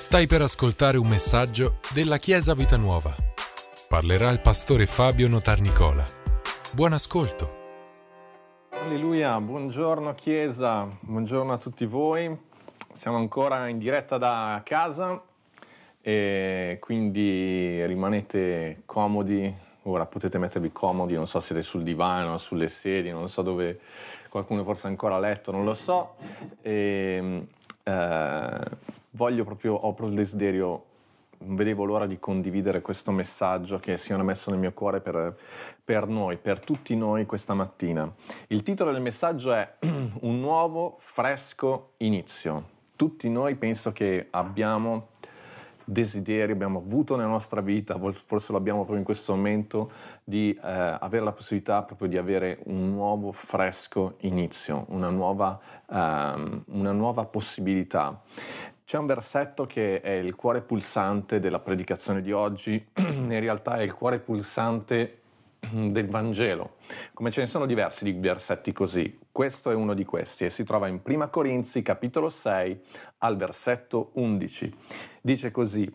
Stai per ascoltare un messaggio della Chiesa Vita Nuova. Parlerà il pastore Fabio Notarnicola. Buon ascolto. Alleluia, buongiorno Chiesa, buongiorno a tutti voi. Siamo ancora in diretta da casa e quindi rimanete comodi. Ora potete mettervi comodi, non so se siete sul divano, sulle sedie, non so dove qualcuno forse ancora a letto, non lo so. E, eh, voglio proprio, ho proprio il desiderio, non vedevo l'ora di condividere questo messaggio che Signore ha messo nel mio cuore per, per noi, per tutti noi questa mattina. Il titolo del messaggio è Un nuovo, fresco inizio. Tutti noi penso che abbiamo desideri abbiamo avuto nella nostra vita, forse lo abbiamo proprio in questo momento, di eh, avere la possibilità proprio di avere un nuovo fresco inizio, una nuova, um, una nuova possibilità. C'è un versetto che è il cuore pulsante della predicazione di oggi, in realtà è il cuore pulsante del Vangelo, come ce ne sono diversi di versetti così. Questo è uno di questi e si trova in 1 Corinzi capitolo 6 al versetto 11. Dice così: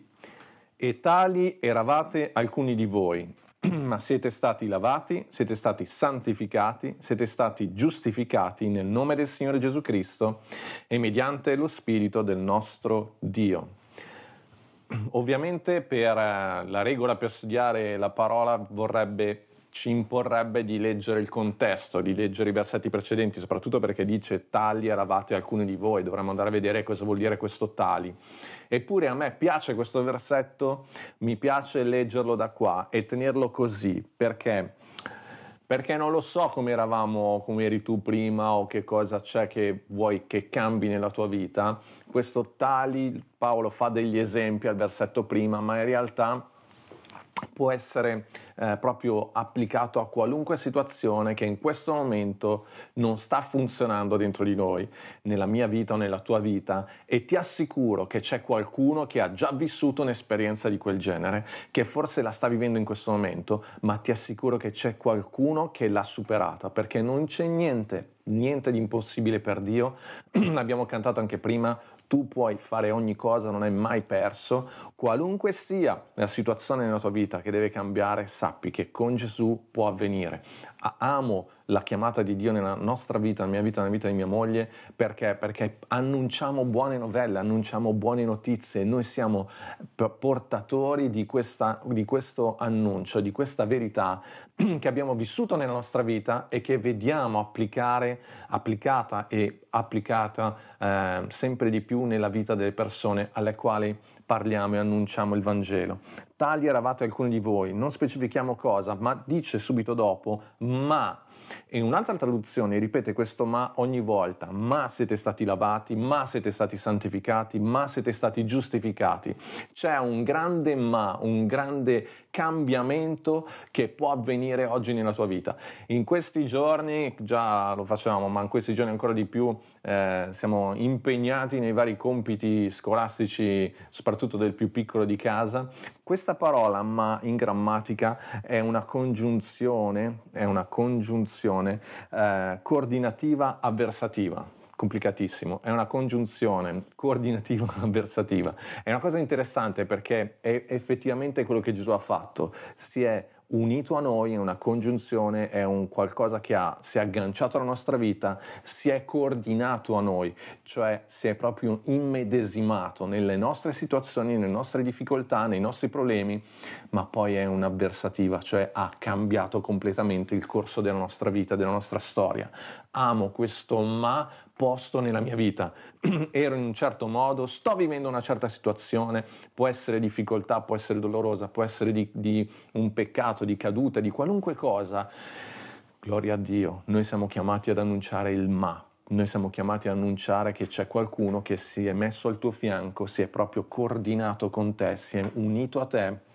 E tali eravate alcuni di voi, ma siete stati lavati, siete stati santificati, siete stati giustificati nel nome del Signore Gesù Cristo e mediante lo Spirito del nostro Dio. Ovviamente per eh, la regola per studiare la parola vorrebbe ci imporrebbe di leggere il contesto, di leggere i versetti precedenti, soprattutto perché dice tali eravate alcuni di voi, dovremmo andare a vedere cosa vuol dire questo tali. Eppure a me piace questo versetto, mi piace leggerlo da qua e tenerlo così, perché? Perché non lo so come eravamo, come eri tu prima o che cosa c'è che vuoi che cambi nella tua vita. Questo tali, Paolo fa degli esempi al versetto prima, ma in realtà può essere eh, proprio applicato a qualunque situazione che in questo momento non sta funzionando dentro di noi, nella mia vita o nella tua vita, e ti assicuro che c'è qualcuno che ha già vissuto un'esperienza di quel genere, che forse la sta vivendo in questo momento, ma ti assicuro che c'è qualcuno che l'ha superata, perché non c'è niente, niente di impossibile per Dio. L'abbiamo cantato anche prima, tu puoi fare ogni cosa, non hai mai perso, qualunque sia la situazione nella tua vita che deve cambiare, sappi che con Gesù può avvenire. Amo la chiamata di Dio nella nostra vita, nella mia vita, nella vita di mia moglie, perché? Perché annunciamo buone novelle, annunciamo buone notizie, noi siamo portatori di, questa, di questo annuncio, di questa verità che abbiamo vissuto nella nostra vita e che vediamo applicare, applicata e applicata eh, sempre di più nella vita delle persone alle quali parliamo e annunciamo il Vangelo. Tali eravate alcuni di voi, non specifichiamo cosa, ma dice subito dopo, ma in un'altra traduzione ripete questo ma ogni volta, ma siete stati lavati, ma siete stati santificati, ma siete stati giustificati. C'è un grande ma, un grande cambiamento che può avvenire oggi nella tua vita. In questi giorni, già lo facciamo, ma in questi giorni ancora di più, eh, siamo impegnati nei vari compiti scolastici, soprattutto del più piccolo di casa. Questa parola ma in grammatica è una congiunzione, è una congiunzione eh, coordinativa avversativa. Complicatissimo, è una congiunzione coordinativa avversativa. È una cosa interessante perché è effettivamente quello che Gesù ha fatto, si è unito a noi, è una congiunzione, è un qualcosa che ha, si è agganciato alla nostra vita, si è coordinato a noi, cioè si è proprio immedesimato nelle nostre situazioni, nelle nostre difficoltà, nei nostri problemi, ma poi è un'avversativa, cioè ha cambiato completamente il corso della nostra vita, della nostra storia. Amo questo ma posto nella mia vita. Ero in un certo modo, sto vivendo una certa situazione, può essere difficoltà, può essere dolorosa, può essere di, di un peccato, di caduta, di qualunque cosa. Gloria a Dio, noi siamo chiamati ad annunciare il ma. Noi siamo chiamati ad annunciare che c'è qualcuno che si è messo al tuo fianco, si è proprio coordinato con te, si è unito a te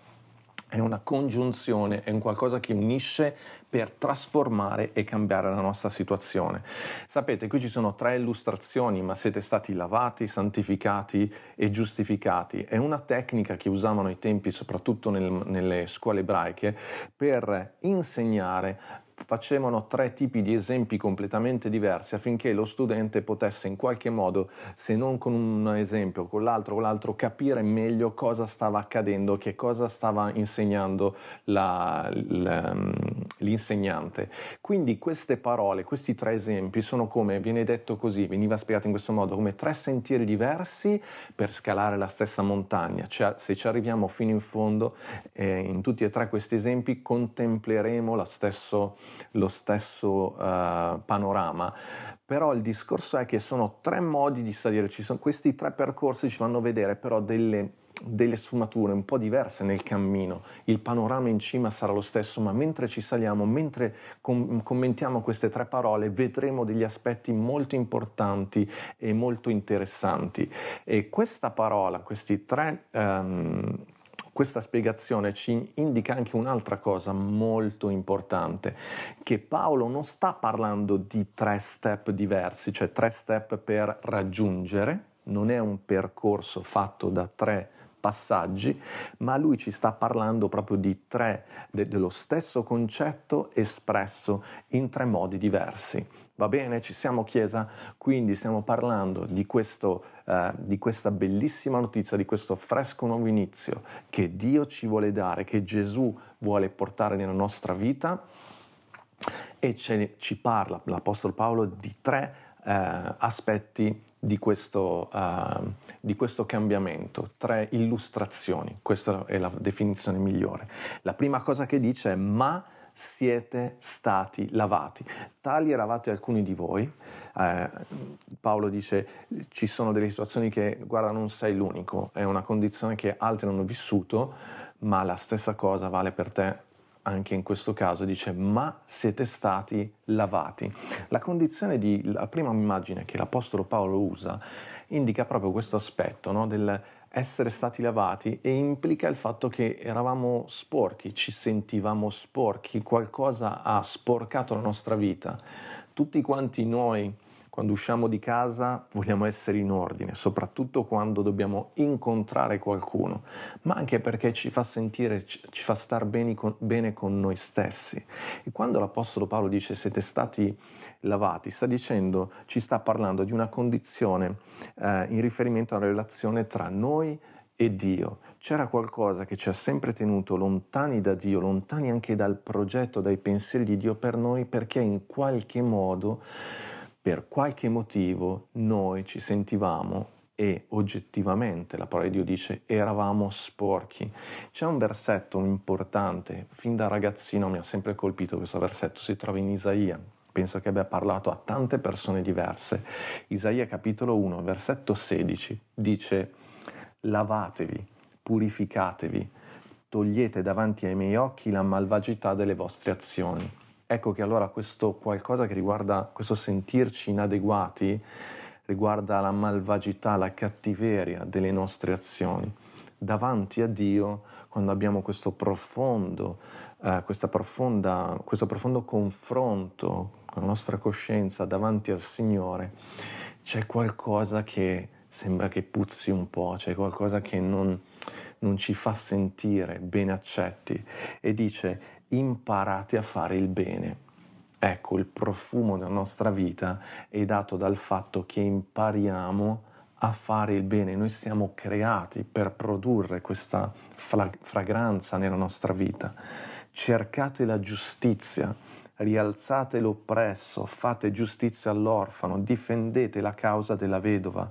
è una congiunzione, è un qualcosa che unisce per trasformare e cambiare la nostra situazione. Sapete, qui ci sono tre illustrazioni, ma siete stati lavati, santificati e giustificati. È una tecnica che usavano ai tempi, soprattutto nel, nelle scuole ebraiche, per insegnare facevano tre tipi di esempi completamente diversi affinché lo studente potesse in qualche modo, se non con un esempio, con l'altro, con l'altro, capire meglio cosa stava accadendo, che cosa stava insegnando la, la, l'insegnante. Quindi queste parole, questi tre esempi sono come viene detto così, veniva spiegato in questo modo, come tre sentieri diversi per scalare la stessa montagna. Cioè, se ci arriviamo fino in fondo, eh, in tutti e tre questi esempi contempleremo lo stesso lo stesso uh, panorama, però il discorso è che sono tre modi di salire, ci sono, questi tre percorsi ci fanno vedere però delle, delle sfumature un po' diverse nel cammino, il panorama in cima sarà lo stesso, ma mentre ci saliamo, mentre com- commentiamo queste tre parole, vedremo degli aspetti molto importanti e molto interessanti. E questa parola, questi tre... Um, questa spiegazione ci indica anche un'altra cosa molto importante, che Paolo non sta parlando di tre step diversi, cioè tre step per raggiungere, non è un percorso fatto da tre passaggi, ma lui ci sta parlando proprio di tre, de, dello stesso concetto espresso in tre modi diversi. Va bene? Ci siamo Chiesa? Quindi stiamo parlando di, questo, eh, di questa bellissima notizia, di questo fresco nuovo inizio che Dio ci vuole dare, che Gesù vuole portare nella nostra vita e ci parla l'Apostolo Paolo di tre eh, aspetti di questo, uh, di questo, cambiamento, tre illustrazioni, questa è la definizione migliore. La prima cosa che dice è ma siete stati lavati. Tali eravate alcuni di voi. Eh, Paolo dice ci sono delle situazioni che, guarda, non sei l'unico, è una condizione che altri hanno vissuto, ma la stessa cosa vale per te anche in questo caso dice ma siete stati lavati. La condizione di, la prima immagine che l'Apostolo Paolo usa indica proprio questo aspetto no, del essere stati lavati e implica il fatto che eravamo sporchi, ci sentivamo sporchi, qualcosa ha sporcato la nostra vita. Tutti quanti noi quando usciamo di casa vogliamo essere in ordine, soprattutto quando dobbiamo incontrare qualcuno, ma anche perché ci fa sentire, ci fa star bene con, bene con noi stessi. E quando l'Apostolo Paolo dice siete stati lavati, sta dicendo, ci sta parlando di una condizione eh, in riferimento a una relazione tra noi e Dio. C'era qualcosa che ci ha sempre tenuto lontani da Dio, lontani anche dal progetto, dai pensieri di Dio per noi, perché in qualche modo per qualche motivo noi ci sentivamo e oggettivamente la parola di Dio dice eravamo sporchi. C'è un versetto importante, fin da ragazzino mi ha sempre colpito questo versetto, si trova in Isaia, penso che abbia parlato a tante persone diverse. Isaia capitolo 1, versetto 16 dice lavatevi, purificatevi, togliete davanti ai miei occhi la malvagità delle vostre azioni Ecco che allora questo qualcosa che riguarda questo sentirci inadeguati riguarda la malvagità, la cattiveria delle nostre azioni. Davanti a Dio, quando abbiamo questo profondo, eh, profonda, questo profondo confronto con la nostra coscienza davanti al Signore, c'è qualcosa che sembra che puzzi un po', c'è qualcosa che non, non ci fa sentire ben accetti e dice imparate a fare il bene. Ecco, il profumo della nostra vita è dato dal fatto che impariamo a fare il bene. Noi siamo creati per produrre questa fragranza nella nostra vita. Cercate la giustizia, rialzate l'oppresso, fate giustizia all'orfano, difendete la causa della vedova.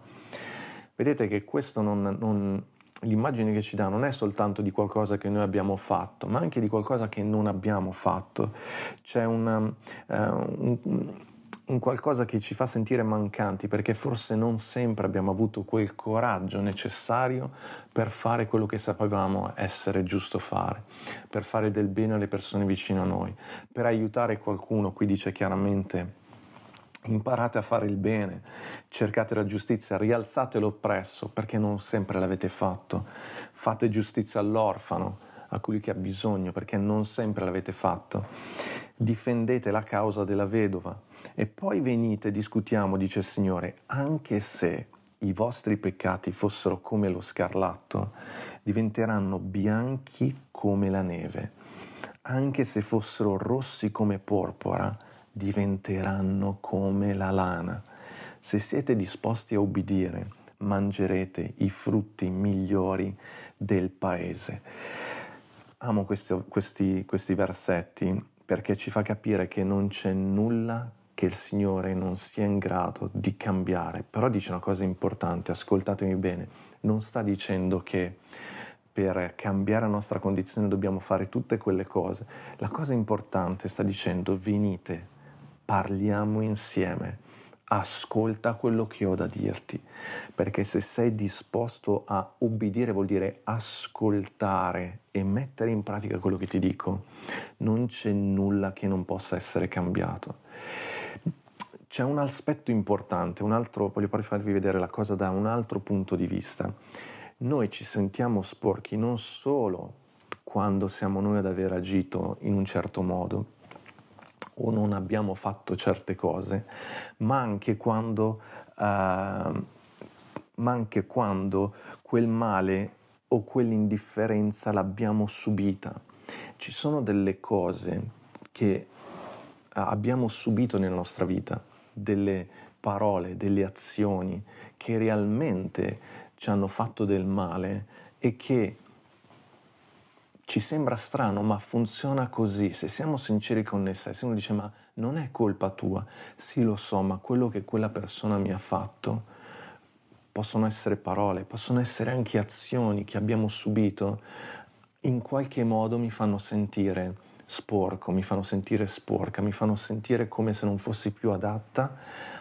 Vedete che questo non, non, l'immagine che ci dà non è soltanto di qualcosa che noi abbiamo fatto, ma anche di qualcosa che non abbiamo fatto. C'è una, uh, un, un, qualcosa che ci fa sentire mancanti perché forse non sempre abbiamo avuto quel coraggio necessario per fare quello che sapevamo essere giusto fare, per fare del bene alle persone vicino a noi, per aiutare qualcuno, qui dice chiaramente Imparate a fare il bene, cercate la giustizia, rialzate l'oppresso perché non sempre l'avete fatto. Fate giustizia all'orfano, a colui che ha bisogno perché non sempre l'avete fatto. Difendete la causa della vedova e poi venite, discutiamo, dice il Signore, anche se i vostri peccati fossero come lo scarlatto, diventeranno bianchi come la neve anche se fossero rossi come porpora, diventeranno come la lana. Se siete disposti a ubbidire, mangerete i frutti migliori del paese. Amo questi, questi, questi versetti perché ci fa capire che non c'è nulla che il Signore non sia in grado di cambiare. Però dice una cosa importante, ascoltatemi bene, non sta dicendo che per cambiare la nostra condizione dobbiamo fare tutte quelle cose. La cosa importante sta dicendo venite, parliamo insieme, ascolta quello che ho da dirti, perché se sei disposto a ubbidire vuol dire ascoltare e mettere in pratica quello che ti dico, non c'è nulla che non possa essere cambiato. C'è un aspetto importante, un altro, voglio farvi vedere la cosa da un altro punto di vista. Noi ci sentiamo sporchi non solo quando siamo noi ad aver agito in un certo modo, o non abbiamo fatto certe cose, ma anche quando, uh, ma anche quando quel male o quell'indifferenza l'abbiamo subita. Ci sono delle cose che abbiamo subito nella nostra vita, delle parole, delle azioni che realmente ci hanno fatto del male e che ci sembra strano, ma funziona così. Se siamo sinceri con noi stessi, uno dice: Ma non è colpa tua. Sì, lo so, ma quello che quella persona mi ha fatto possono essere parole, possono essere anche azioni che abbiamo subito, in qualche modo mi fanno sentire sporco, mi fanno sentire sporca, mi fanno sentire come se non fossi più adatta,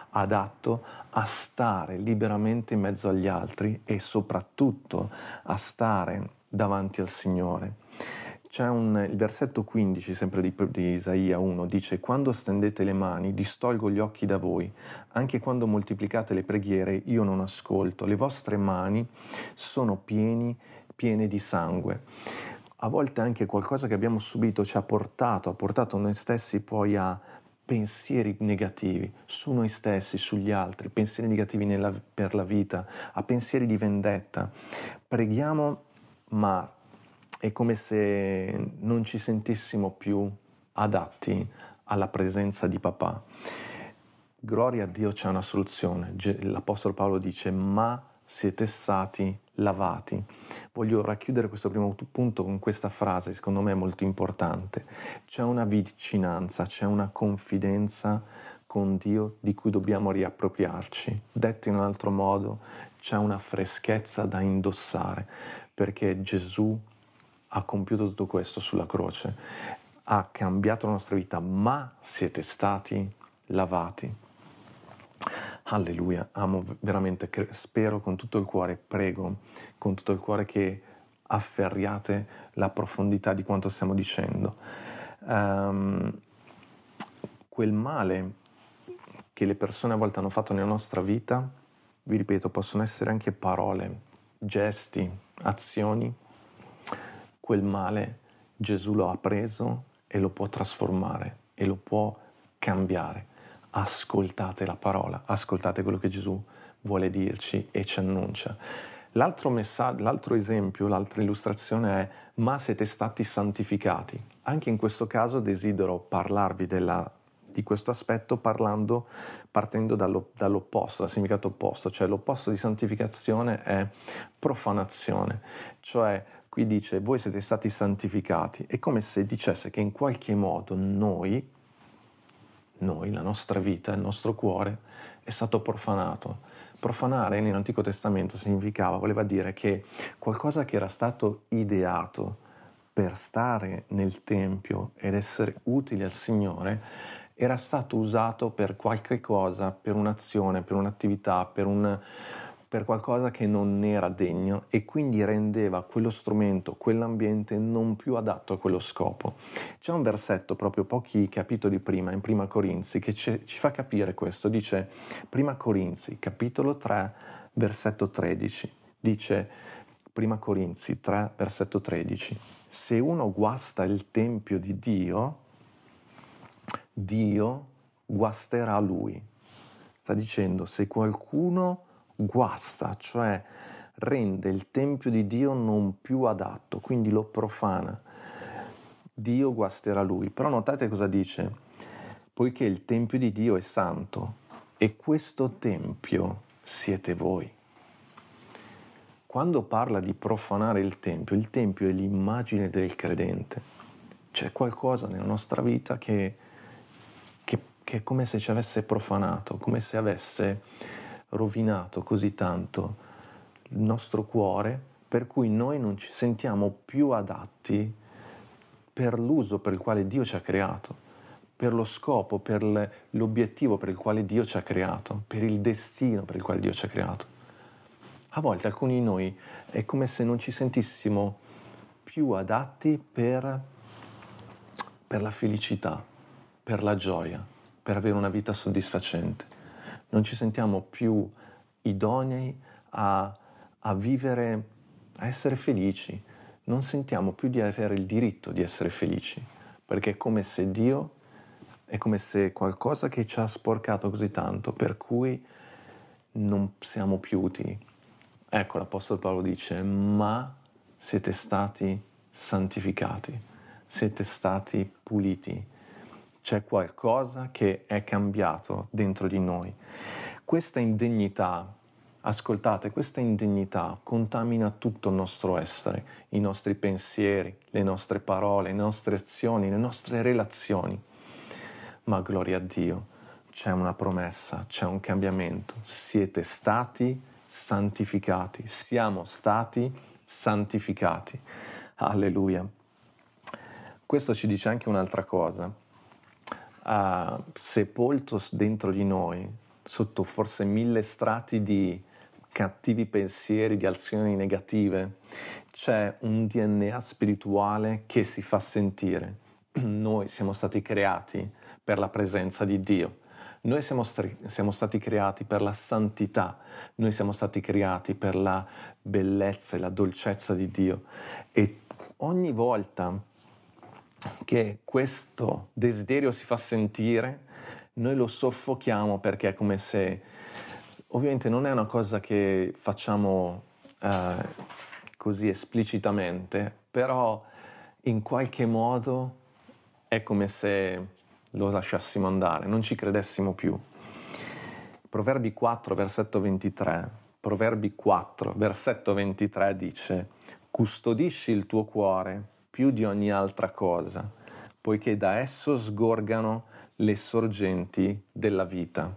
adatto a stare liberamente in mezzo agli altri e soprattutto a stare davanti al Signore. C'è un, il versetto 15, sempre di, di, Isaia 1, dice: Quando stendete le mani, distolgo gli occhi da voi. Anche quando moltiplicate le preghiere, io non ascolto. Le vostre mani sono pieni, piene di sangue. A volte anche qualcosa che abbiamo subito ci ha portato, ha portato noi stessi poi a pensieri negativi su noi stessi, sugli altri, pensieri negativi nella, per la vita, a pensieri di vendetta. Preghiamo ma è come se non ci sentissimo più adatti alla presenza di papà. Gloria a Dio c'è una soluzione. L'Apostolo Paolo dice, ma siete stati lavati. Voglio racchiudere questo primo punto con questa frase, secondo me molto importante. C'è una vicinanza, c'è una confidenza con Dio di cui dobbiamo riappropriarci. Detto in un altro modo, c'è una freschezza da indossare perché Gesù ha compiuto tutto questo sulla croce, ha cambiato la nostra vita, ma siete stati lavati. Alleluia, amo veramente, spero con tutto il cuore, prego con tutto il cuore che afferriate la profondità di quanto stiamo dicendo. Um, quel male che le persone a volte hanno fatto nella nostra vita, vi ripeto, possono essere anche parole, gesti, azioni, quel male Gesù lo ha preso e lo può trasformare e lo può cambiare. Ascoltate la parola, ascoltate quello che Gesù vuole dirci e ci annuncia. L'altro, messaggio, l'altro esempio, l'altra illustrazione è ma siete stati santificati. Anche in questo caso desidero parlarvi della di questo aspetto parlando, partendo dallo, dall'opposto, dal significato opposto, cioè l'opposto di santificazione è profanazione, cioè qui dice voi siete stati santificati, è come se dicesse che in qualche modo noi, noi, la nostra vita, il nostro cuore è stato profanato. Profanare nell'Antico Testamento significava, voleva dire che qualcosa che era stato ideato per stare nel Tempio ed essere utile al Signore era stato usato per qualche cosa, per un'azione, per un'attività, per, un, per qualcosa che non era degno e quindi rendeva quello strumento, quell'ambiente non più adatto a quello scopo. C'è un versetto proprio pochi capitoli prima, in Prima Corinzi, che ci, ci fa capire questo. Dice, Prima Corinzi, capitolo 3, versetto 13, dice, Prima Corinzi 3, versetto 13, se uno guasta il Tempio di Dio, Dio guasterà lui. Sta dicendo se qualcuno guasta, cioè rende il Tempio di Dio non più adatto, quindi lo profana, Dio guasterà lui. Però notate cosa dice, poiché il Tempio di Dio è santo e questo Tempio siete voi. Quando parla di profanare il Tempio, il Tempio è l'immagine del credente. C'è qualcosa nella nostra vita che, che, è come se ci avesse profanato, come se avesse rovinato così tanto il nostro cuore, per cui noi non ci sentiamo più adatti per l'uso per il quale Dio ci ha creato, per lo scopo, per l'obiettivo per il quale Dio ci ha creato, per il destino per il quale Dio ci ha creato. A volte alcuni di noi è come se non ci sentissimo più adatti per, per la felicità, per la gioia, per avere una vita soddisfacente. Non ci sentiamo più idonei a, a vivere, a essere felici, non sentiamo più di avere il diritto di essere felici, perché è come se Dio è come se qualcosa che ci ha sporcato così tanto, per cui non siamo più utili. Ecco, l'Apostolo Paolo dice, ma siete stati santificati, siete stati puliti, c'è qualcosa che è cambiato dentro di noi. Questa indegnità Ascoltate, questa indegnità contamina tutto il nostro essere, i nostri pensieri, le nostre parole, le nostre azioni, le nostre relazioni. Ma gloria a Dio, c'è una promessa, c'è un cambiamento. Siete stati santificati, siamo stati santificati. Alleluia. Questo ci dice anche un'altra cosa. Uh, sepolto dentro di noi, sotto forse mille strati di cattivi pensieri, di azioni negative, c'è un DNA spirituale che si fa sentire. Noi siamo stati creati per la presenza di Dio. Noi siamo, st- siamo, stati creati per la santità, noi siamo stati creati per la bellezza e la dolcezza di Dio. E ogni volta che questo desiderio si fa sentire, noi lo soffochiamo perché è come se Ovviamente non è una cosa che facciamo eh, così esplicitamente, però in qualche modo è come se lo lasciassimo andare, non ci credessimo più. Proverbi 4, versetto 23. Proverbi 4, versetto 23 dice, custodisci il tuo cuore più di ogni altra cosa, poiché da esso sgorgano le sorgenti della vita.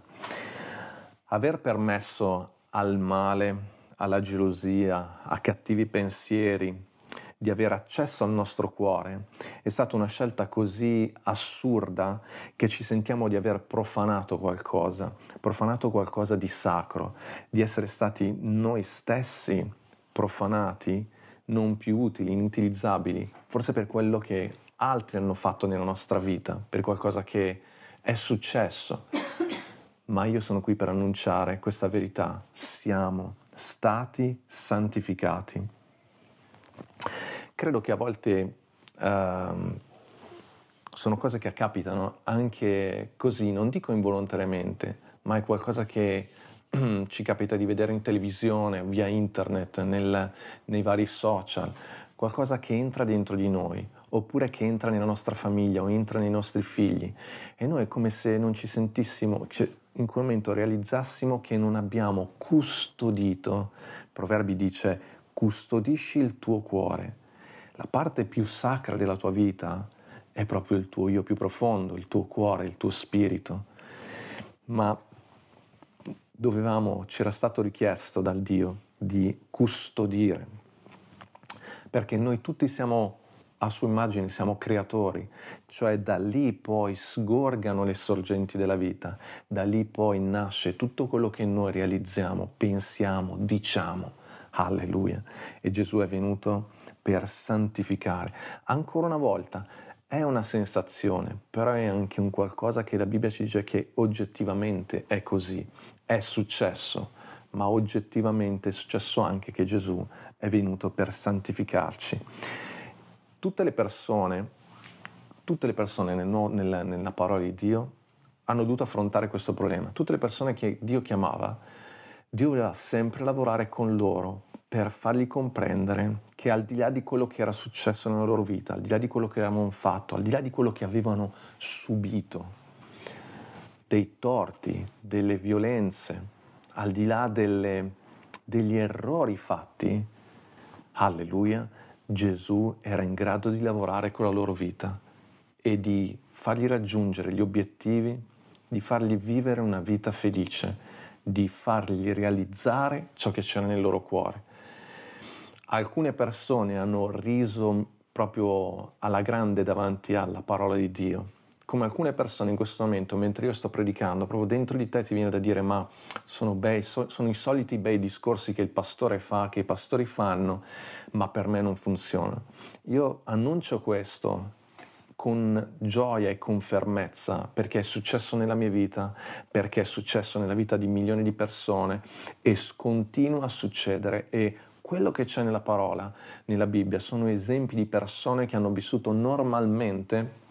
Aver permesso al male, alla gelosia, a cattivi pensieri, di avere accesso al nostro cuore è stata una scelta così assurda che ci sentiamo di aver profanato qualcosa, profanato qualcosa di sacro, di essere stati noi stessi profanati, non più utili, inutilizzabili, forse per quello che altri hanno fatto nella nostra vita, per qualcosa che è successo ma io sono qui per annunciare questa verità. Siamo stati santificati. Credo che a volte uh, sono cose che capitano anche così, non dico involontariamente, ma è qualcosa che ci capita di vedere in televisione, via internet, nel, nei vari social, qualcosa che entra dentro di noi, oppure che entra nella nostra famiglia o entra nei nostri figli. E noi è come se non ci sentissimo, cioè, in quel momento realizzassimo che non abbiamo custodito, Proverbi dice, custodisci il tuo cuore. La parte più sacra della tua vita è proprio il tuo io più profondo, il tuo cuore, il tuo spirito. Ma dovevamo, c'era stato richiesto dal Dio di custodire, perché noi tutti siamo a sua immagine siamo creatori, cioè da lì poi sgorgano le sorgenti della vita, da lì poi nasce tutto quello che noi realizziamo, pensiamo, diciamo. Alleluia. E Gesù è venuto per santificare. Ancora una volta, è una sensazione, però è anche un qualcosa che la Bibbia ci dice che oggettivamente è così, è successo, ma oggettivamente è successo anche che Gesù è venuto per santificarci tutte le persone, tutte le persone nel, nel, nella parola di Dio hanno dovuto affrontare questo problema. Tutte le persone che Dio chiamava, Dio voleva sempre lavorare con loro per fargli comprendere che al di là di quello che era successo nella loro vita, al di là di quello che avevano fatto, al di là di quello che avevano subito, dei torti, delle violenze, al di là delle, degli errori fatti, alleluia, Gesù era in grado di lavorare con la loro vita e di fargli raggiungere gli obiettivi, di fargli vivere una vita felice, di fargli realizzare ciò che c'era nel loro cuore. Alcune persone hanno riso proprio alla grande davanti alla parola di Dio, come alcune persone in questo momento, mentre io sto predicando, proprio dentro di te ti viene da dire ma sono, bei, sono i soliti bei discorsi che il pastore fa, che i pastori fanno, ma per me non funziona. Io annuncio questo con gioia e con fermezza perché è successo nella mia vita, perché è successo nella vita di milioni di persone e continua a succedere e quello che c'è nella parola, nella Bibbia, sono esempi di persone che hanno vissuto normalmente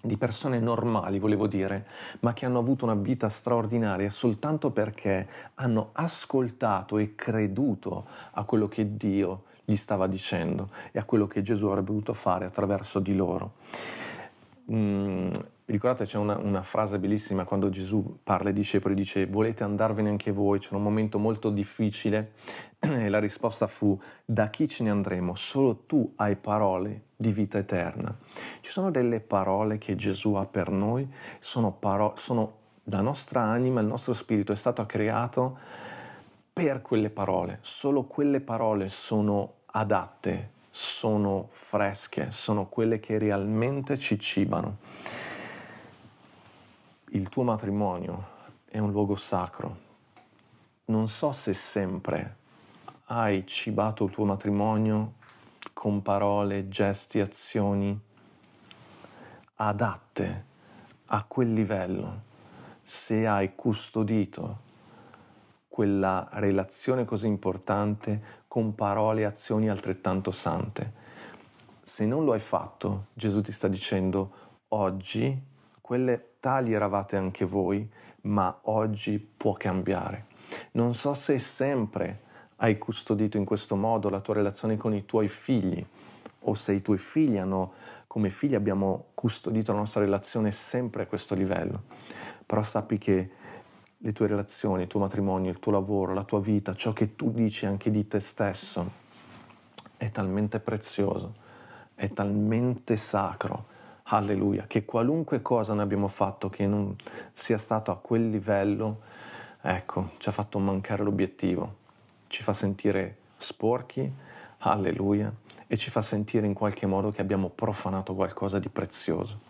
di persone normali, volevo dire, ma che hanno avuto una vita straordinaria soltanto perché hanno ascoltato e creduto a quello che Dio gli stava dicendo e a quello che Gesù avrebbe voluto fare attraverso di loro. Mm, ricordate c'è una, una, frase bellissima quando Gesù parla ai discepoli, dice volete andarvene anche voi, c'era un momento molto difficile e la risposta fu da chi ce ne andremo? Solo tu hai parole di vita eterna. Ci sono delle parole che Gesù ha per noi, sono, paro- sono la nostra anima, il nostro spirito è stato creato per quelle parole, solo quelle parole sono adatte, sono fresche, sono quelle che realmente ci cibano. Il tuo matrimonio è un luogo sacro. Non so se sempre hai cibato il tuo matrimonio con parole, gesti, azioni adatte a quel livello, se hai custodito quella relazione così importante con parole e azioni altrettanto sante. Se non lo hai fatto, Gesù ti sta dicendo oggi, quelle tali eravate anche voi, ma oggi può cambiare. Non so se sempre hai custodito in questo modo la tua relazione con i tuoi figli o se i tuoi figli hanno, come figli abbiamo custodito la nostra relazione sempre a questo livello. Però sappi che le tue relazioni, il tuo matrimonio, il tuo lavoro, la tua vita, ciò che tu dici anche di te stesso, è talmente prezioso, è talmente sacro, alleluia, che qualunque cosa noi abbiamo fatto che non sia stato a quel livello, ecco, ci ha fatto mancare l'obiettivo, ci fa sentire sporchi, alleluia, e ci fa sentire in qualche modo che abbiamo profanato qualcosa di prezioso.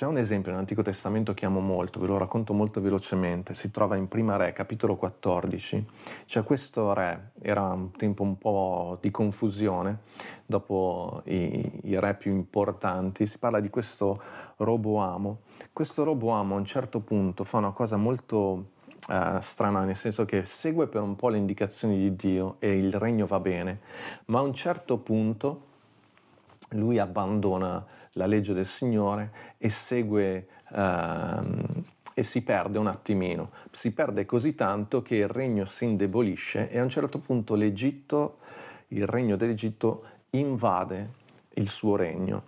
C'è un esempio nell'Antico Testamento che amo molto, ve lo racconto molto velocemente, si trova in Prima Re, capitolo 14. C'è questo re, era un tempo un po' di confusione, dopo i, i re più importanti, si parla di questo Roboamo. Questo Roboamo a un certo punto fa una cosa molto uh, strana, nel senso che segue per un po' le indicazioni di Dio e il regno va bene, ma a un certo punto lui abbandona la legge del Signore e segue ehm, e si perde un attimino. Si perde così tanto che il regno si indebolisce e a un certo punto l'Egitto, il regno dell'Egitto invade il suo regno.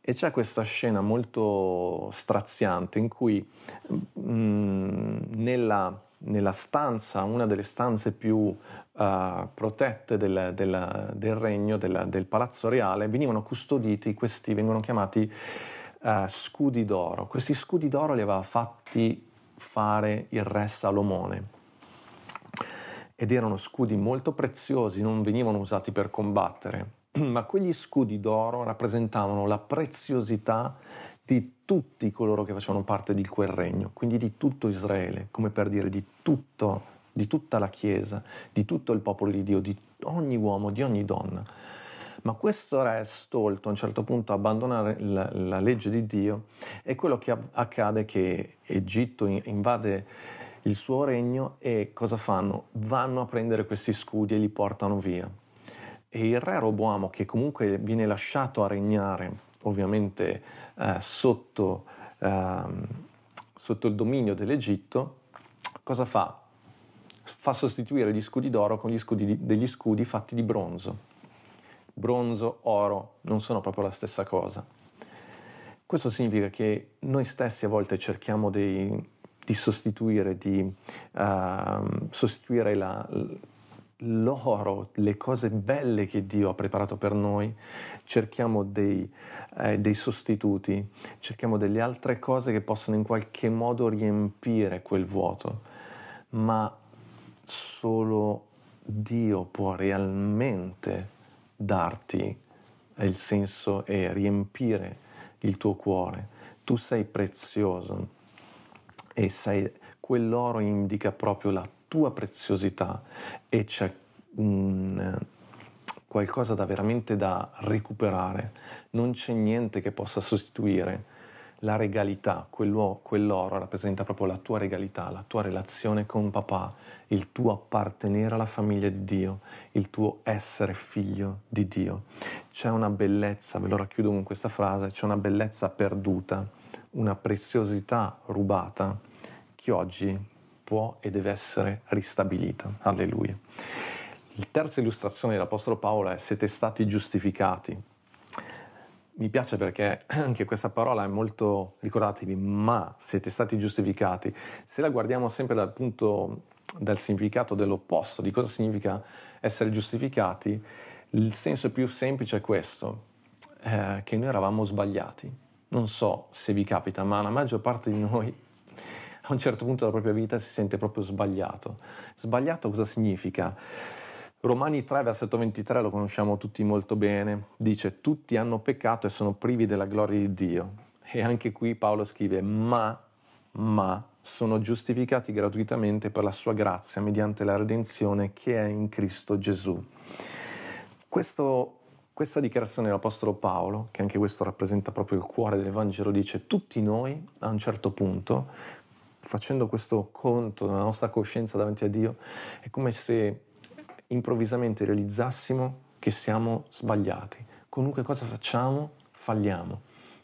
E c'è questa scena molto straziante in cui mh, mm, nella nella stanza, una delle stanze più uh, protette del, del, del regno, del, del, palazzo reale, venivano custoditi, questi vengono chiamati uh, scudi d'oro. Questi scudi d'oro li aveva fatti fare il re Salomone ed erano scudi molto preziosi, non venivano usati per combattere, ma quegli scudi d'oro rappresentavano la preziosità di tutti coloro che facevano parte di quel regno, quindi di tutto Israele, come per dire di tutto, di tutta la Chiesa, di tutto il popolo di Dio, di ogni uomo, di ogni donna. Ma questo re stolto a un certo punto abbandona la, la legge di Dio e quello che accade è che Egitto invade il suo regno e cosa fanno? Vanno a prendere questi scudi e li portano via. E il re Roboamo, che comunque viene lasciato a regnare ovviamente eh, sotto, eh, sotto il dominio dell'Egitto, cosa fa? fa sostituire gli scudi d'oro con scudi di, degli scudi fatti di bronzo. Bronzo, oro non sono proprio la stessa cosa. Questo significa che noi stessi a volte cerchiamo dei, di sostituire, di uh, sostituire la, l'oro, le cose belle che Dio ha preparato per noi, cerchiamo dei, eh, dei, sostituti, cerchiamo delle altre cose che possono in qualche modo riempire quel vuoto, ma solo Dio può realmente darti il senso e riempire il tuo cuore. Tu sei prezioso e sei, quell'oro indica proprio la tua preziosità e c'è un, qualcosa da veramente da recuperare. Non c'è niente che possa sostituire la regalità, quell'oro rappresenta proprio la tua regalità, la tua relazione con papà, il tuo appartenere alla famiglia di Dio, il tuo essere figlio di Dio. C'è una bellezza, ve lo racchiudo con questa frase, c'è una bellezza perduta, una preziosità rubata che oggi può e deve essere ristabilita. Alleluia. La terza illustrazione dell'Apostolo Paolo è siete stati giustificati mi piace perché anche questa parola è molto, ricordatevi, ma siete stati giustificati. Se la guardiamo sempre dal punto, dal significato dell'opposto, di cosa significa essere giustificati, il senso più semplice è questo, eh, che noi eravamo sbagliati. Non so se vi capita, ma la maggior parte di noi a un certo punto della propria vita si sente proprio sbagliato. Sbagliato cosa significa? Romani 3, versetto 23 lo conosciamo tutti molto bene, dice tutti hanno peccato e sono privi della gloria di Dio. E anche qui Paolo scrive ma, ma sono giustificati gratuitamente per la sua grazia mediante la redenzione che è in Cristo Gesù. Questo, questa dichiarazione dell'Apostolo Paolo, che anche questo rappresenta proprio il cuore dell'Evangelo, dice tutti noi a un certo punto, facendo questo conto della nostra coscienza davanti a Dio, è come se improvvisamente realizzassimo che siamo sbagliati. Qualunque cosa facciamo, falliamo.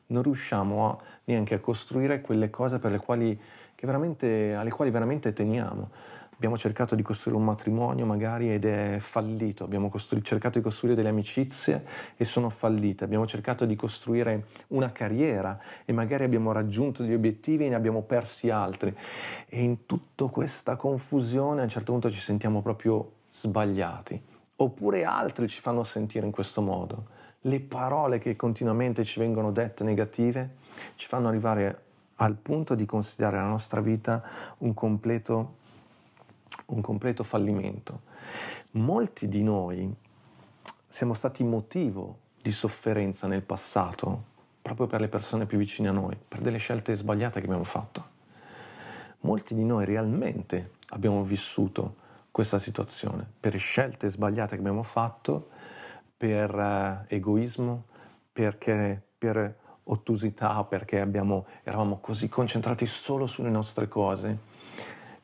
Non riusciamo a, neanche a costruire quelle cose quali, alle quali veramente teniamo. Abbiamo cercato di costruire un matrimonio magari ed è fallito, abbiamo costru- cercato di costruire delle amicizie e sono fallite, abbiamo cercato di costruire una carriera e magari abbiamo raggiunto degli obiettivi e ne abbiamo persi altri. E in tutta questa confusione a un certo punto ci sentiamo proprio sbagliati, oppure altri ci fanno sentire in questo modo. Le parole che continuamente ci vengono dette negative ci fanno arrivare al punto di considerare la nostra vita un completo, un completo fallimento. Molti di noi siamo stati motivo di sofferenza nel passato proprio per le persone più vicine a noi, per delle scelte sbagliate che abbiamo fatto. Molti di noi realmente abbiamo vissuto questa situazione, per scelte sbagliate che abbiamo fatto, per uh, egoismo, perché, per ottusità, perché abbiamo, eravamo così concentrati solo sulle nostre cose,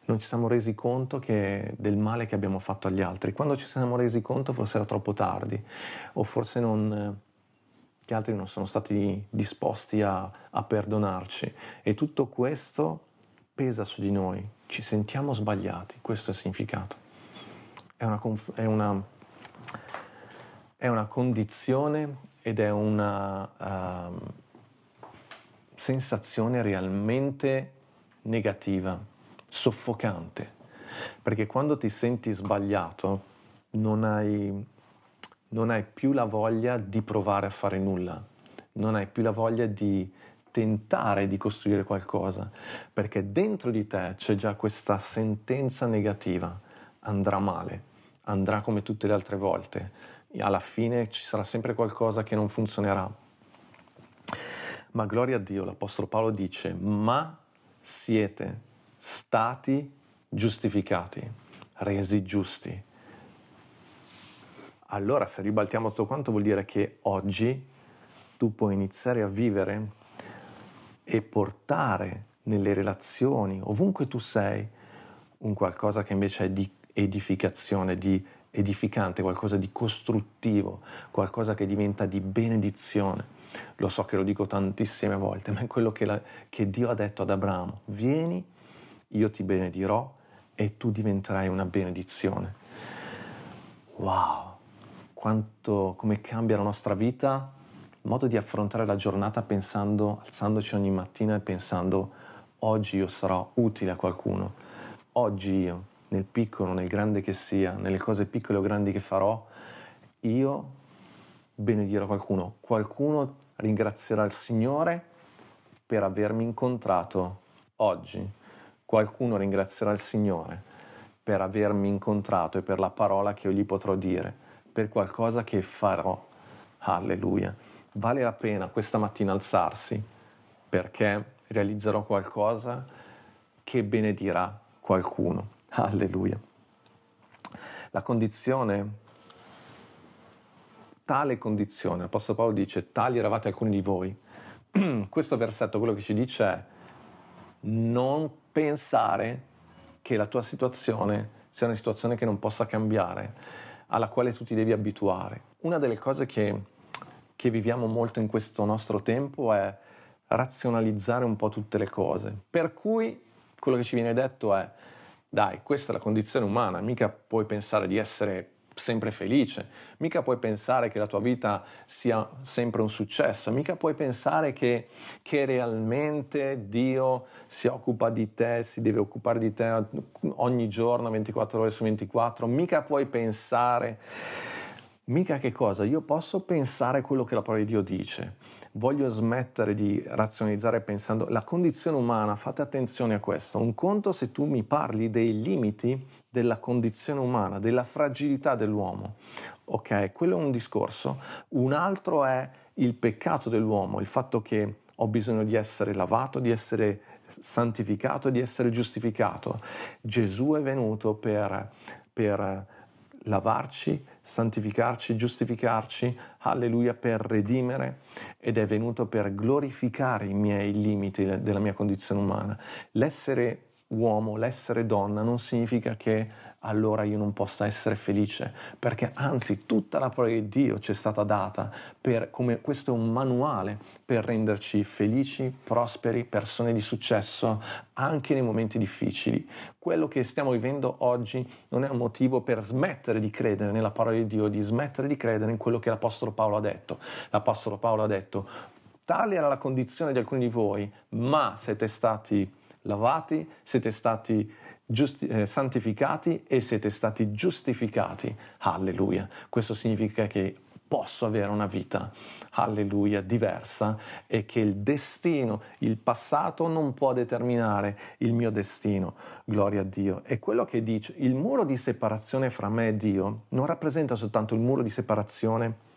non ci siamo resi conto che, del male che abbiamo fatto agli altri. Quando ci siamo resi conto forse era troppo tardi o forse non, gli altri non sono stati disposti a, a perdonarci. E tutto questo pesa su di noi, ci sentiamo sbagliati, questo è il significato. È una, è una, è una condizione ed è una uh, sensazione realmente negativa, soffocante, perché quando ti senti sbagliato non hai, non hai più la voglia di provare a fare nulla, non hai più la voglia di tentare di costruire qualcosa, perché dentro di te c'è già questa sentenza negativa, andrà male. Andrà come tutte le altre volte. Alla fine ci sarà sempre qualcosa che non funzionerà. Ma gloria a Dio, l'Apostolo Paolo dice, ma siete stati giustificati, resi giusti. Allora se ribaltiamo tutto quanto vuol dire che oggi tu puoi iniziare a vivere e portare nelle relazioni, ovunque tu sei, un qualcosa che invece è di edificazione, di edificante, qualcosa di costruttivo, qualcosa che diventa di benedizione. Lo so che lo dico tantissime volte, ma è quello che, la, che Dio ha detto ad Abramo. Vieni, io ti benedirò e tu diventerai una benedizione. Wow, quanto, come cambia la nostra vita, il modo di affrontare la giornata pensando, alzandoci ogni mattina e pensando oggi io sarò utile a qualcuno, oggi io, nel piccolo, nel grande che sia, nelle cose piccole o grandi che farò, io benedirò qualcuno, qualcuno ringrazierà il Signore per avermi incontrato oggi, qualcuno ringrazierà il Signore per avermi incontrato e per la parola che io gli potrò dire, per qualcosa che farò. Alleluia. Vale la pena questa mattina alzarsi perché realizzerò qualcosa che benedirà qualcuno. Alleluia. La condizione tale condizione, l'Apostolo Paolo dice, tali eravate alcuni di voi. Questo versetto quello che ci dice è non pensare che la tua situazione sia una situazione che non possa cambiare, alla quale tu ti devi abituare. Una delle cose che, che viviamo molto in questo nostro tempo è razionalizzare un po' tutte le cose. Per cui quello che ci viene detto è, dai, questa è la condizione umana, mica puoi pensare di essere sempre felice, mica puoi pensare che la tua vita sia sempre un successo, mica puoi pensare che, che, realmente Dio si occupa di te, si deve occupare di te ogni giorno, 24 ore su 24, mica puoi pensare Mica che cosa? Io posso pensare quello che la parola di Dio dice. Voglio smettere di razionalizzare pensando la condizione umana, fate attenzione a questo. Un conto se tu mi parli dei limiti della condizione umana, della fragilità dell'uomo. Ok, quello è un discorso. Un altro è il peccato dell'uomo, il fatto che ho bisogno di essere lavato, di essere santificato, di essere giustificato. Gesù è venuto per, per lavarci, santificarci, giustificarci, alleluia, per redimere ed è venuto per glorificare i miei limiti della mia condizione umana. L'essere uomo, l'essere donna non significa che allora io non possa essere felice, perché anzi tutta la parola di Dio ci è stata data per, come questo è un manuale per renderci felici, prosperi, persone di successo anche nei momenti difficili. Quello che stiamo vivendo oggi non è un motivo per smettere di credere nella parola di Dio, di smettere di credere in quello che l'Apostolo Paolo ha detto. L'Apostolo Paolo ha detto, tale era la condizione di alcuni di voi, ma siete stati lavati, siete stati giusti- eh, santificati e siete stati giustificati. Alleluia. Questo significa che posso avere una vita, alleluia, diversa e che il destino, il passato non può determinare il mio destino. Gloria a Dio. E quello che dice, il muro di separazione fra me e Dio non rappresenta soltanto il muro di separazione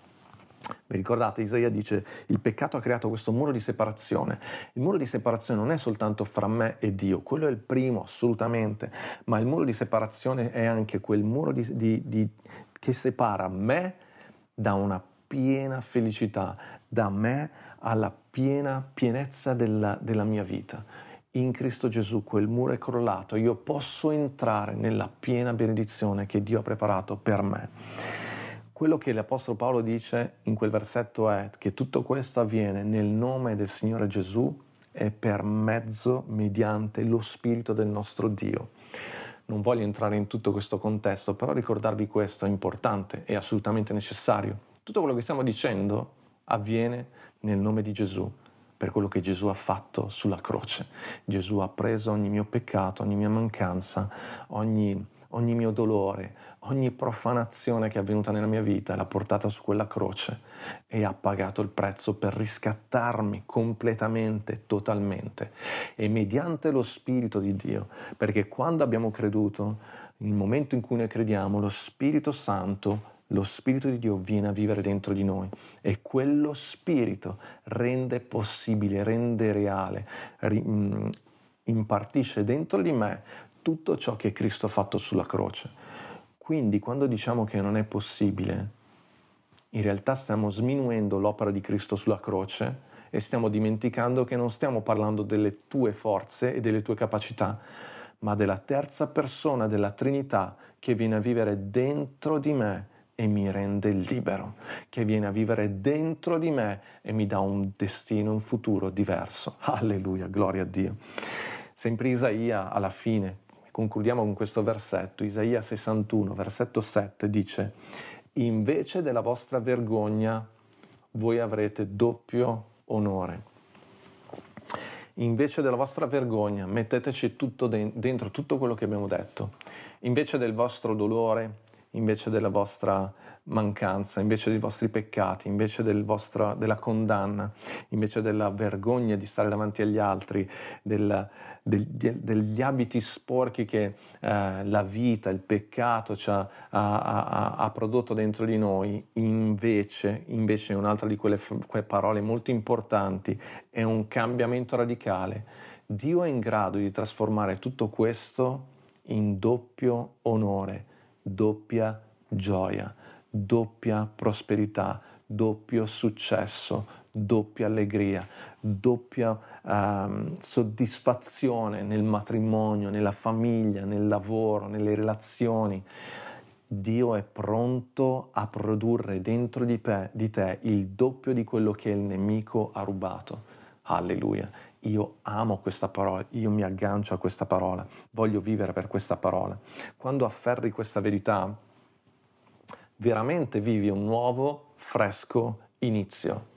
vi ricordate, Isaia dice, il peccato ha creato questo muro di separazione. Il muro di separazione non è soltanto fra me e Dio, quello è il primo, assolutamente, ma il muro di separazione è anche quel muro di, di, di, che separa me da una piena felicità, da me alla piena pienezza della, della mia vita. In Cristo Gesù quel muro è crollato, io posso entrare nella piena benedizione che Dio ha preparato per me quello che l'Apostolo Paolo dice in quel versetto è che tutto questo avviene nel nome del Signore Gesù e per mezzo, mediante lo Spirito del nostro Dio. Non voglio entrare in tutto questo contesto, però ricordarvi questo è importante, è assolutamente necessario. Tutto quello che stiamo dicendo avviene nel nome di Gesù, per quello che Gesù ha fatto sulla croce. Gesù ha preso ogni mio peccato, ogni mia mancanza, ogni ogni mio dolore, ogni profanazione che è avvenuta nella mia vita l'ha portata su quella croce e ha pagato il prezzo per riscattarmi completamente, totalmente. E mediante lo Spirito di Dio, perché quando abbiamo creduto, nel momento in cui noi crediamo, lo Spirito Santo lo Spirito di Dio viene a vivere dentro di noi e quello Spirito rende possibile, rende reale, ri, mh, impartisce dentro di me tutto ciò che Cristo ha fatto sulla croce. Quindi quando diciamo che non è possibile, in realtà stiamo sminuendo l'opera di Cristo sulla croce e stiamo dimenticando che non stiamo parlando delle tue forze e delle tue capacità, ma della terza persona della Trinità che viene a vivere dentro di me e mi rende libero, che viene a vivere dentro di me e mi dà un destino, un futuro diverso. Alleluia, gloria a Dio. Sempre Isaia alla fine concludiamo con questo versetto, Isaia 61, versetto 7 dice, invece della vostra vergogna voi avrete doppio onore. Invece della vostra vergogna metteteci tutto dentro, tutto quello che abbiamo detto. Invece del vostro dolore, invece della vostra mancanza, invece dei vostri peccati, invece del vostro, della condanna, invece della vergogna di stare davanti agli altri, del, del, degli abiti sporchi che eh, la vita, il peccato ci ha, ha, ha, prodotto dentro di noi, invece, invece un'altra di quelle, quelle parole molto importanti, è un cambiamento radicale. Dio è in grado di trasformare tutto questo in doppio onore, doppia gioia doppia prosperità, doppio successo, doppia allegria, doppia um, soddisfazione nel matrimonio, nella famiglia, nel lavoro, nelle relazioni. Dio è pronto a produrre dentro di te, di te il doppio di quello che il nemico ha rubato. Alleluia. Io amo questa parola, io mi aggancio a questa parola, voglio vivere per questa parola. Quando afferri questa verità, veramente vivi un nuovo, fresco inizio.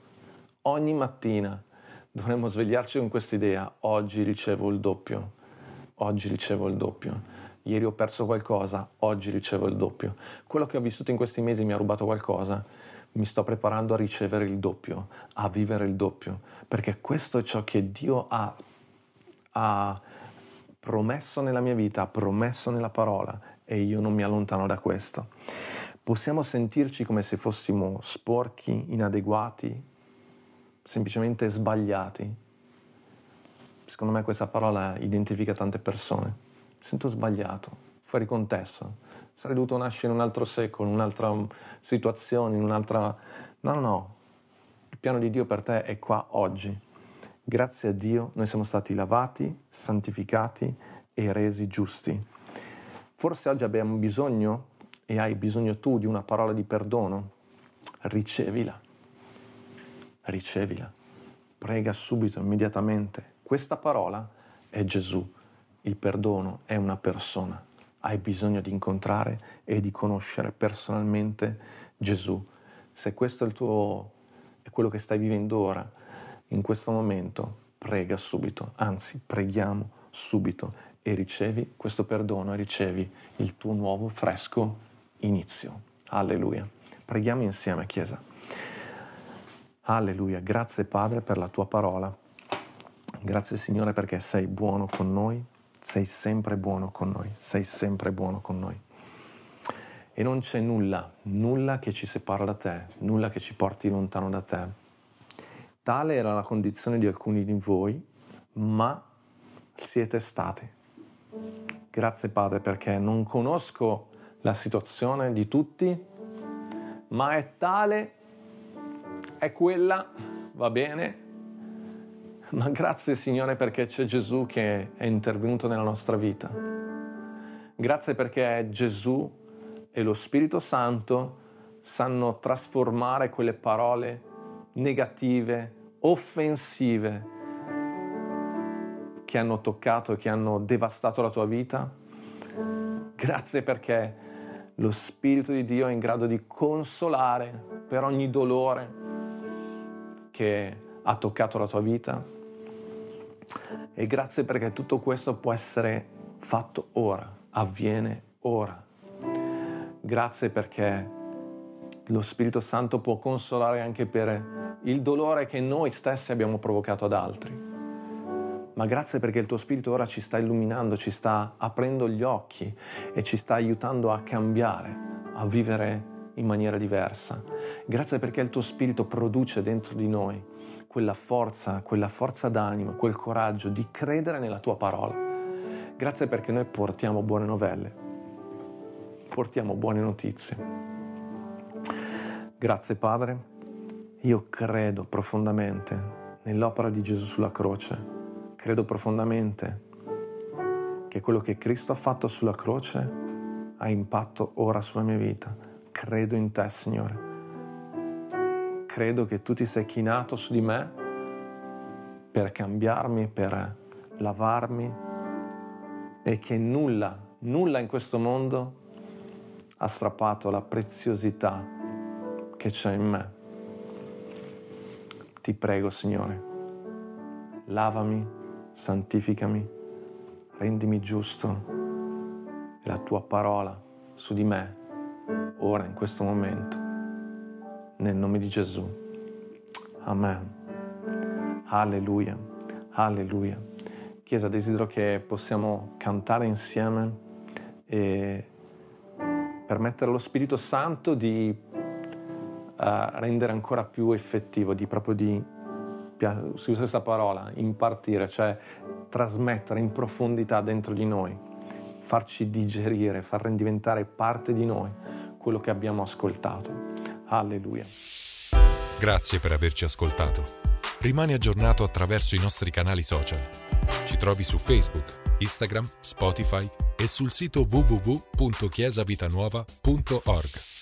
Ogni mattina dovremmo svegliarci con questa idea, oggi ricevo il doppio, oggi ricevo il doppio. Ieri ho perso qualcosa, oggi ricevo il doppio. Quello che ho vissuto in questi mesi mi ha rubato qualcosa, mi sto preparando a ricevere il doppio, a vivere il doppio, perché questo è ciò che Dio ha, ha promesso nella mia vita, ha promesso nella parola e io non mi allontano da questo possiamo sentirci come se fossimo sporchi, inadeguati, semplicemente sbagliati. Secondo me questa parola identifica tante persone. Sento sbagliato, fuori contesto. Sarei dovuto nascere in un altro secolo, in un'altra situazione, in un'altra... No, no, no. Il piano di Dio per te è qua oggi. Grazie a Dio noi siamo stati lavati, santificati e resi giusti. Forse oggi abbiamo bisogno e hai bisogno tu di una parola di perdono, ricevila, ricevila, prega subito, immediatamente. Questa parola è Gesù, il perdono è una persona. Hai bisogno di incontrare e di conoscere personalmente Gesù. Se questo è il tuo è quello che stai vivendo ora, in questo momento, prega subito, anzi, preghiamo subito e ricevi questo perdono e ricevi il tuo nuovo fresco inizio. Alleluia. Preghiamo insieme, Chiesa. Alleluia. Grazie Padre per la tua parola. Grazie Signore perché sei buono con noi, sei sempre buono con noi, sei sempre buono con noi. E non c'è nulla, nulla che ci separa da te, nulla che ci porti lontano da te. Tale era la condizione di alcuni di voi, ma siete stati. Grazie Padre perché non conosco la situazione di tutti, ma è tale, è quella, va bene, ma grazie Signore perché c'è Gesù che è intervenuto nella nostra vita. Grazie perché Gesù e lo Spirito Santo sanno trasformare quelle parole negative, offensive che hanno toccato e che hanno devastato la tua vita. Grazie perché lo Spirito di Dio è in grado di consolare per ogni dolore che ha toccato la tua vita. E grazie perché tutto questo può essere fatto ora, avviene ora. Grazie perché lo Spirito Santo può consolare anche per il dolore che noi stessi abbiamo provocato ad altri ma grazie perché il tuo Spirito ora ci sta illuminando, ci sta aprendo gli occhi e ci sta aiutando a cambiare, a vivere in maniera diversa. Grazie perché il tuo Spirito produce dentro di noi quella forza, quella forza d'animo, quel coraggio di credere nella tua parola. Grazie perché noi portiamo buone novelle, portiamo buone notizie. Grazie Padre, io credo profondamente nell'opera di Gesù sulla croce credo profondamente che quello che Cristo ha fatto sulla croce ha impatto ora sulla mia vita. Credo in te, Signore. Credo che tu ti sei chinato su di me per cambiarmi, per lavarmi, e che nulla, nulla in questo mondo ha strappato la preziosità che c'è in me. Ti prego, Signore, lavami, santificami, rendimi giusto e la tua parola su di me, ora in questo momento, nel nome di Gesù. Amen. Alleluia, alleluia. Chiesa, desidero che possiamo cantare insieme e permettere allo Spirito Santo di uh, rendere ancora più effettivo, di proprio di, si usa questa parola, impartire, cioè trasmettere in profondità dentro di noi, farci digerire, far diventare parte di noi quello che abbiamo ascoltato. Alleluia. Grazie per averci ascoltato. Rimani aggiornato attraverso i nostri canali social ci trovi su Facebook, Instagram, Spotify e sul sito www.chiesavitanuova.org.